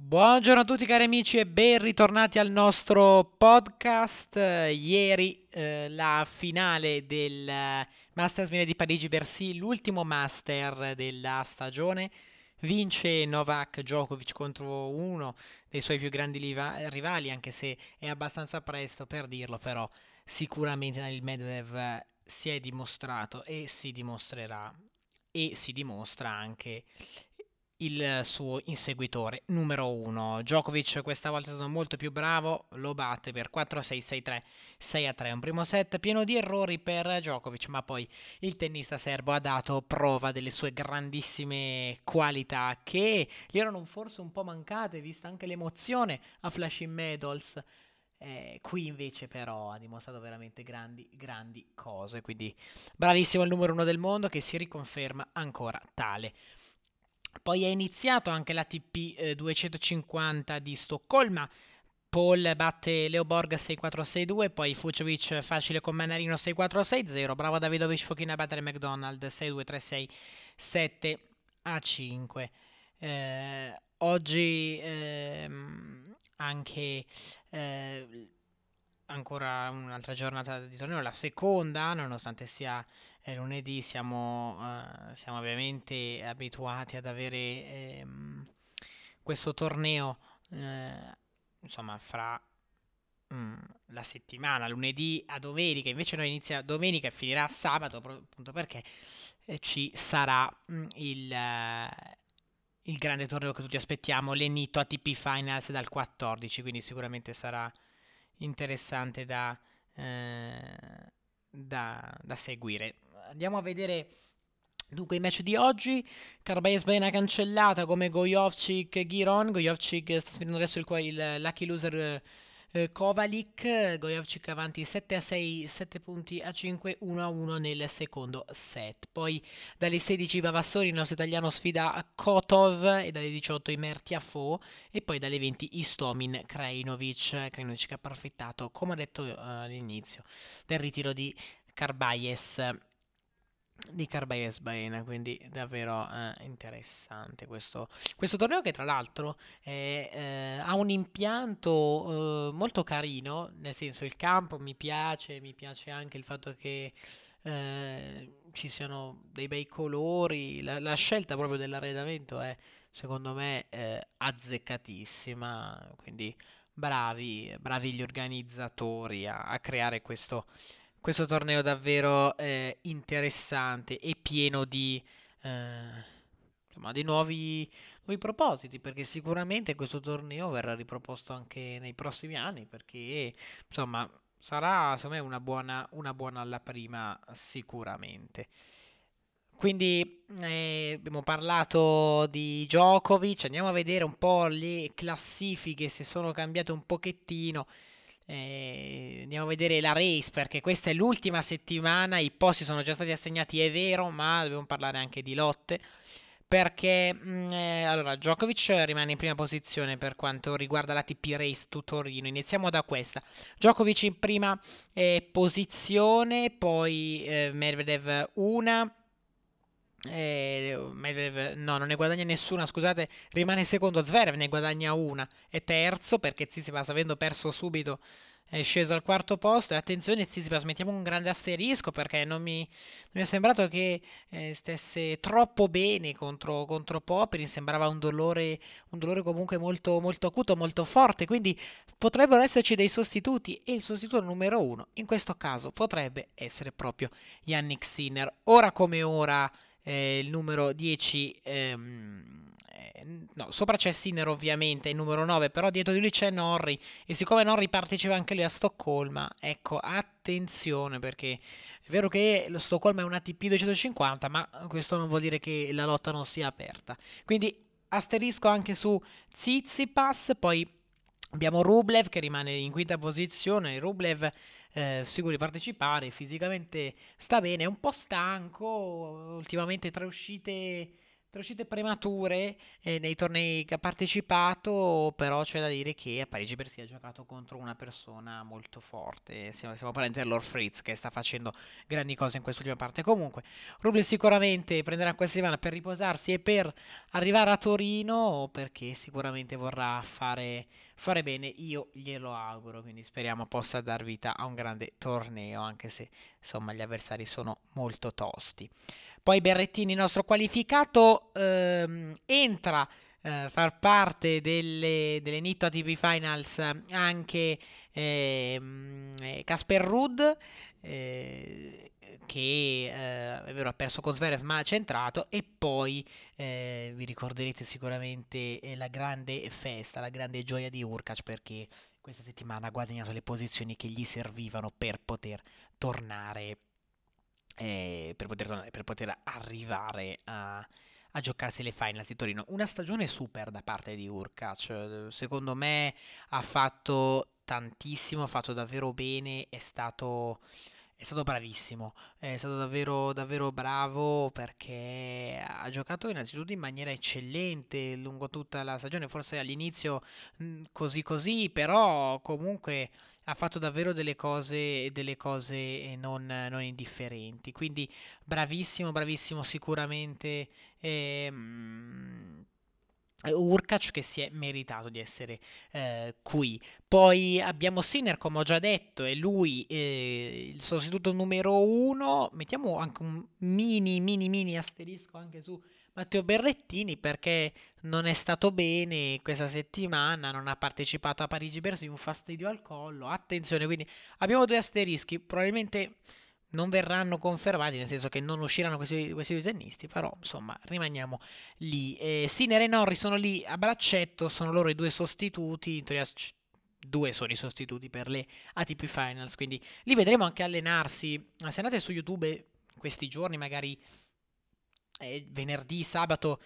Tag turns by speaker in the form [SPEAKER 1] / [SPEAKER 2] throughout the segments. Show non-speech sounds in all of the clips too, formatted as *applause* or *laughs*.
[SPEAKER 1] Buongiorno a tutti cari amici e ben ritornati al nostro podcast. Ieri eh, la finale del eh, Masters 1000 di Parigi-Bercy, l'ultimo master della stagione. Vince Novak Djokovic contro uno dei suoi più grandi liva- rivali, anche se è abbastanza presto per dirlo, però sicuramente il Medvedev si è dimostrato e si dimostrerà e si dimostra anche il suo inseguitore numero uno. Djokovic questa volta è stato molto più bravo, lo batte per 4-6, 6-3, 6-3. Un primo set pieno di errori per Djokovic, ma poi il tennista serbo ha dato prova delle sue grandissime qualità che gli erano forse un po' mancate, vista anche l'emozione a Flushing Medals. Eh, qui invece però ha dimostrato veramente grandi, grandi cose, quindi bravissimo il numero uno del mondo che si riconferma ancora tale. Poi è iniziato anche l'ATP eh, 250 di Stoccolma. Paul batte Leo Borg 6-4-6-2, poi Fucevic facile con Manarino 6-4-6-0, bravo Davidovic Fokina a battere McDonald 6-2-3-6 7 5. Eh, oggi ehm, anche eh, ancora un'altra giornata di torneo, la seconda, nonostante sia eh, lunedì, siamo, eh, siamo, ovviamente abituati ad avere ehm, questo torneo, eh, insomma, fra mm, la settimana, lunedì a domenica, invece noi inizia domenica e finirà sabato, appunto perché eh, ci sarà mm, il il grande torneo che tutti aspettiamo, l'Enito ATP Finals dal 14, quindi sicuramente sarà interessante da, eh, da, da seguire. Andiamo a vedere Dunque, i match di oggi, Carbaez Baena cancellata come Gojovcic Giron. Gojovcic sta sfidando adesso il, il lucky loser eh, Kovalik, Gojovcic avanti 7 a 6, 7 punti a 5, 1 a 1 nel secondo set. Poi dalle 16 Vavassori, il nostro italiano sfida Kotov e dalle 18 Imerti a Fo e poi dalle 20 Istomin Krajinovic, Krajinovic che ha approfittato, come ho detto uh, all'inizio, del ritiro di Carbayes di Carbayes Baena, quindi davvero eh, interessante questo, questo, torneo che tra l'altro è, eh, ha un impianto eh, molto carino, nel senso il campo mi piace, mi piace anche il fatto che eh, ci siano dei bei colori, la, la scelta proprio dell'arredamento è secondo me eh, azzeccatissima, quindi bravi, bravi gli organizzatori a, a creare questo questo torneo davvero eh, interessante e pieno di, eh, insomma, di nuovi, nuovi, propositi, perché sicuramente questo torneo verrà riproposto anche nei prossimi anni, perché insomma sarà secondo me una buona, una buona alla prima sicuramente. Quindi eh, abbiamo parlato di Djokovic, andiamo a vedere un po' le classifiche se sono cambiate un pochettino. Eh, andiamo a vedere la race perché questa è l'ultima settimana, i posti sono già stati assegnati, è vero, ma dobbiamo parlare anche di lotte. Perché mm, eh, allora Djokovic rimane in prima posizione per quanto riguarda la TP Race Tutorino. Iniziamo da questa. Djokovic in prima eh, posizione, poi eh, Medvedev una, eh, Medvedev no, non ne guadagna nessuna, scusate, rimane secondo, Zverev ne guadagna una, è terzo perché Tsitsipas avendo perso subito è sceso al quarto posto. E attenzione Tsitsipas, mettiamo un grande asterisco perché non mi, non mi è sembrato che eh, stesse troppo bene contro, contro Popperin, sembrava un dolore, un dolore comunque molto, molto acuto, molto forte, quindi potrebbero esserci dei sostituti e il sostituto numero uno in questo caso potrebbe essere proprio Yannick Sinner. Ora come ora eh, il numero 10, ehm, eh, no, sopra c'è Sinner ovviamente, il numero 9, però dietro di lui c'è Norri e siccome Norri partecipa anche lui a Stoccolma, ecco, attenzione perché è vero che lo Stoccolma è un ATP 250, ma questo non vuol dire che la lotta non sia aperta. Quindi asterisco anche su Tsitsipas, poi abbiamo Rublev che rimane in quinta posizione, Rublev eh, sicuro di partecipare, fisicamente sta bene, è un po' stanco, ultimamente tre uscite tre uscite premature eh, nei tornei che ha partecipato, però c'è da dire che a Parigi Bersi ha giocato contro una persona molto forte. Stiamo, stiamo parlando di Lord Fritz che sta facendo grandi cose in quest'ultima parte. Comunque, Rublev sicuramente prenderà questa settimana per riposarsi e per arrivare a Torino perché sicuramente vorrà fare, fare bene. Io glielo auguro, quindi speriamo possa dar vita a un grande torneo, anche se insomma gli avversari sono molto tosti. Poi Berrettini, nostro qualificato, ehm, entra a eh, far parte delle, delle Nitto ATP Finals anche ehm, Casper Rudd. Eh, che eh, è vero ha perso con Zverev ma ha centrato e poi eh, vi ricorderete sicuramente eh, la grande festa, la grande gioia di Urkac perché questa settimana ha guadagnato le posizioni che gli servivano per poter tornare eh, per, poter, per, poter, arrivare a, a, giocarsi le finals di Torino. Una stagione super da parte di Urkac, secondo me ha fatto tantissimo, ha fatto davvero bene, è stato, è stato bravissimo, è stato davvero, davvero bravo perché ha giocato innanzitutto in maniera eccellente lungo tutta la stagione, forse all'inizio mh, così così, però comunque ha fatto davvero delle cose, delle cose eh, non, non indifferenti. Quindi bravissimo, bravissimo sicuramente. Ehm, Urkac che si è meritato di essere eh, qui. Poi abbiamo Sinner, come ho già detto, è lui eh, il sostituto numero uno. Mettiamo anche un mini, mini, mini asterisco anche su Matteo Berrettini perché non è stato bene questa settimana, non ha partecipato a Parigi Bersi, un fastidio al collo. Attenzione, quindi abbiamo due asterischi, probabilmente non verranno confermati, nel senso che non usciranno questi, questi due tennisti, però insomma rimaniamo lì. Eh, Sinner e Norri sono lì a braccetto, sono loro i due sostituti, in teoria due sono i sostituti per le ATP Finals, quindi li vedremo anche allenarsi. Se andate su YouTube questi giorni magari eh, venerdì, sabato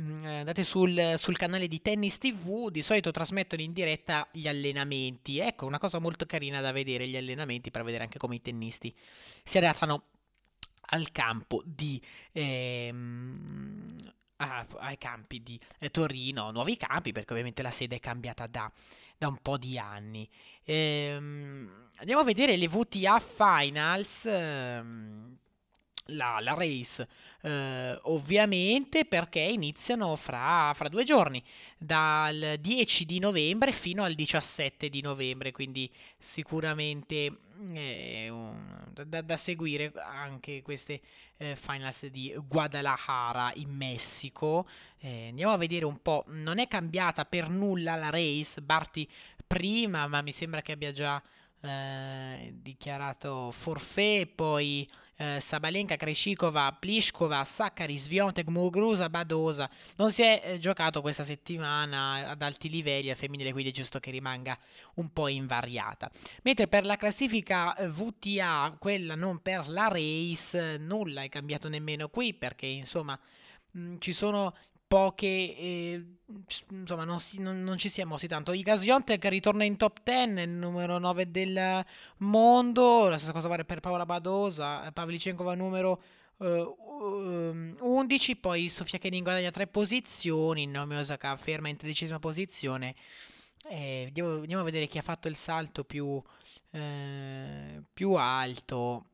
[SPEAKER 1] mm, andate sul, sul, canale di Tennis TV, di solito trasmettono in diretta gli allenamenti. Ecco, una cosa molto carina da vedere, gli allenamenti, per vedere anche come i tennisti si adattano al campo di... Ehm, ai campi di eh, Torino, nuovi campi, perché ovviamente la sede è cambiata da, da un po' di anni. Ehm, andiamo a vedere le VTA Finals. Ehm, la, la race, eh, ovviamente perché iniziano fra, fra, due giorni, dal 10 di novembre fino al 17 di novembre, quindi sicuramente eh, un, da, da, seguire anche queste eh, finals di Guadalajara in Messico. Eh, andiamo a vedere un po', non è cambiata per nulla la race, Barti prima, ma mi sembra che abbia già eh, dichiarato forfè, poi eh, Sabalenka, Kreshikova, Pliskova, Saccari, Sviontek, Muguruza, Badosa. Non si è eh, giocato questa settimana ad alti livelli al femminile, quindi è giusto che rimanga un po' invariata. Mentre per la classifica eh, VTA, quella non per la race, nulla è cambiato nemmeno qui perché insomma mh, ci sono poche, eh, insomma, non, si, non, non, ci si è mossi tanto. Iga Swiatek ritorna in top 10, numero 9 del mondo. La stessa cosa vale per Paola Badosa. Pavlicenkova numero uh, 11. Poi Sofia Kenin guadagna 3 posizioni. Naomi Osaka ferma in tredicesima posizione. Eh, andiamo, andiamo, a vedere chi ha fatto il salto più, eh, più alto.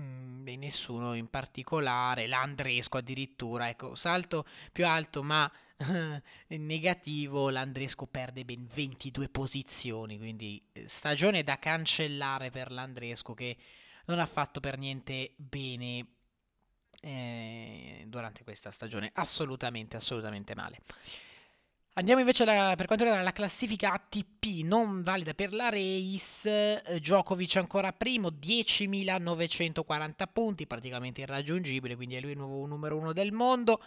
[SPEAKER 1] Mm, beh, nessuno in particolare, l'Andresco addirittura, ecco, salto più alto ma *laughs* negativo, l'Andresco perde ben 22 posizioni, quindi eh, stagione da cancellare per l'Andresco che non ha fatto per niente bene eh, durante questa stagione, assolutamente, assolutamente male. Andiamo invece alla, per quanto riguarda la classifica ATP non valida per la race, eh, Djokovic ancora primo, 10.940 punti, praticamente irraggiungibile, quindi è lui il nuovo numero uno del mondo.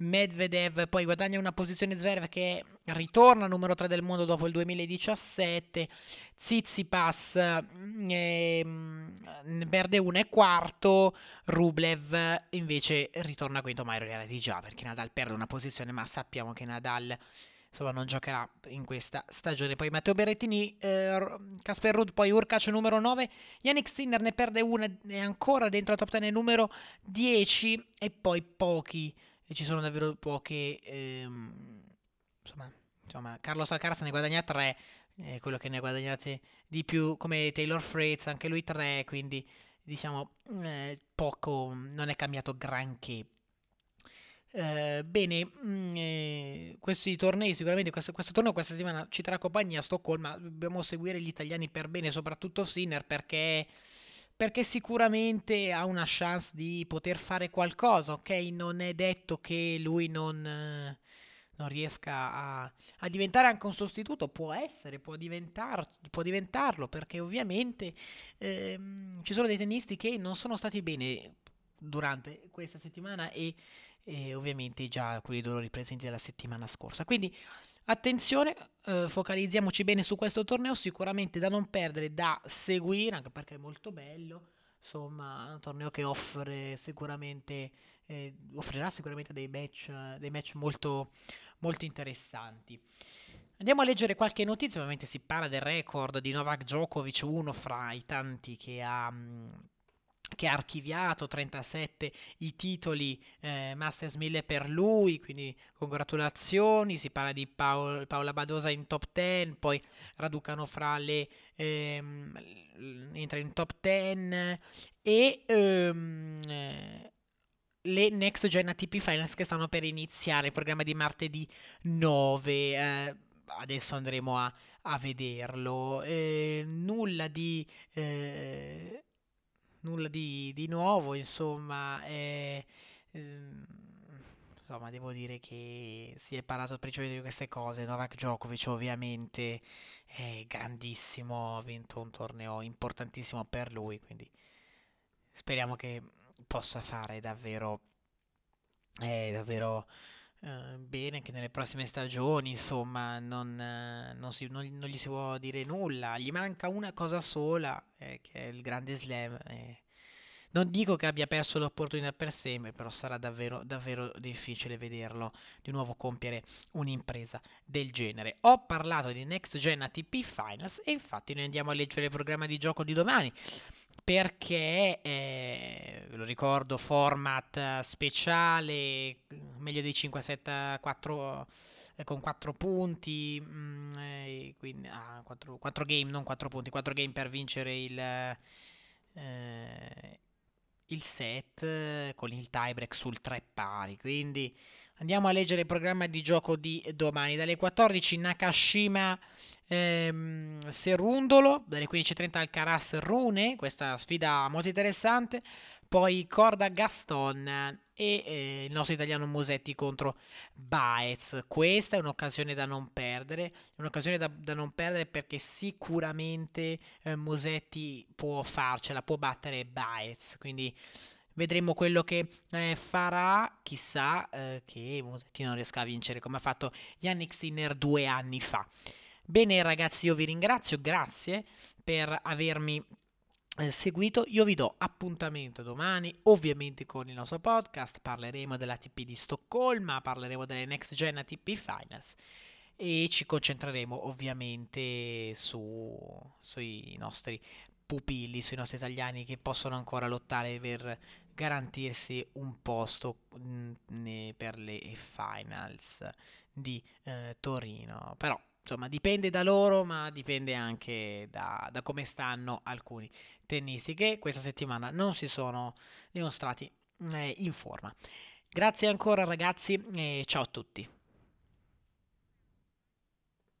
[SPEAKER 1] Medvedev poi guadagna una posizione Zverev che ritorna numero 3 del mondo dopo il 2017. Tsitsipas eh, perde uno e quarto. Rublev invece ritorna quinto, ma era di già perché Nadal perde una posizione, ma sappiamo che Nadal insomma non giocherà in questa stagione. Poi Matteo Berrettini, eh, Casper Rudd, poi Urkac numero 9, Yannick Sinner ne perde una, è ancora dentro la top 10 numero 10 e poi pochi e ci sono davvero poche... Ehm, insomma, insomma, Carlos Alcaraz ne guadagna 3, eh, quello che ne ha guadagnati di più come Taylor Fritz, anche lui 3, quindi diciamo eh, poco, non è cambiato granché. Eh, bene, mh, mm, eh, questi tornei, sicuramente questo, questo, torneo questa settimana ci terrà compagnia a Stoccolma. Dobbiamo seguire gli italiani per bene, soprattutto Sinner, perché, perché sicuramente ha una chance di poter fare qualcosa. Ok, non è detto che lui non, eh, non riesca a, a, diventare anche un sostituto. Può essere, può, diventar, può diventarlo, perché ovviamente ehm, ci sono dei tennisti che non sono stati bene durante questa settimana e e ovviamente già alcuni dolori presenti della settimana scorsa. Quindi attenzione, eh, focalizziamoci bene su questo torneo, sicuramente da non perdere, da seguire, anche perché è molto bello. Insomma, un torneo che offre sicuramente, eh, offrirà sicuramente dei match, dei match molto, molto interessanti. Andiamo a leggere qualche notizia, ovviamente si parla del record di Novak Djokovic, uno fra i tanti che ha che ha archiviato 37 i titoli eh, Masters 1000 per lui, quindi congratulazioni, si parla di Paolo, Paola Badosa in top 10, poi Raducano fra le ehm, entra in top 10 e ehm, le Next Gen ATP Finals che stanno per iniziare, il programma di martedì 9, eh, adesso andremo a, a vederlo, eh, nulla di... Nulla di, di nuovo, insomma, eh, ehm, insomma, devo dire che si è parlato principalmente di queste cose. Novak Djokovic, ovviamente, è grandissimo, ha vinto un torneo importantissimo per lui, quindi speriamo che possa fare davvero, eh, davvero eh, bene anche nelle prossime stagioni, insomma, non, eh, non, si, non, non, gli si può dire nulla. Gli manca una cosa sola, eh, che è il grande slam. Non dico che abbia perso l'opportunità per sempre, però sarà davvero, davvero difficile vederlo di nuovo compiere un'impresa del genere. Ho parlato di Next Gen ATP Finals e infatti noi andiamo a leggere il programma di gioco di domani perché eh, ve lo ricordo format speciale meglio di 5 7 4 eh, con 4 punti mh, mm, eh, quindi ah, 4, 4, game non 4 punti 4 game per vincere il eh, il set con il tiebreak sul 3 pari quindi Andiamo a leggere il programma di gioco di domani. Dalle 14 Nakashima ehm, Serundolo, dalle 15.30 Alcaraz Rune, questa sfida molto interessante. Poi Corda Gaston e eh, il nostro italiano Musetti contro Baez. Questa è un'occasione da non perdere. Un'occasione da, da non perdere perché sicuramente eh, Musetti può farcela, può battere Baez. Quindi Vedremo quello che eh, farà, chissà eh, che Musetti non riesca a vincere come ha fatto Yannick Sinner due anni fa. Bene ragazzi, io vi ringrazio, grazie per avermi seguito. Io vi do appuntamento domani, ovviamente con il nostro podcast. Parleremo dell'ATP di Stoccolma, parleremo delle Next Gen ATP Finals e ci concentreremo ovviamente su, sui nostri pupilli, sui nostri italiani che possono ancora lottare per garantirsi un posto mm, per le finals di eh, Torino. Però insomma dipende da loro, ma dipende anche da, da come stanno alcuni tennisti che questa settimana non si sono dimostrati eh, in forma. Grazie ancora ragazzi e ciao a tutti.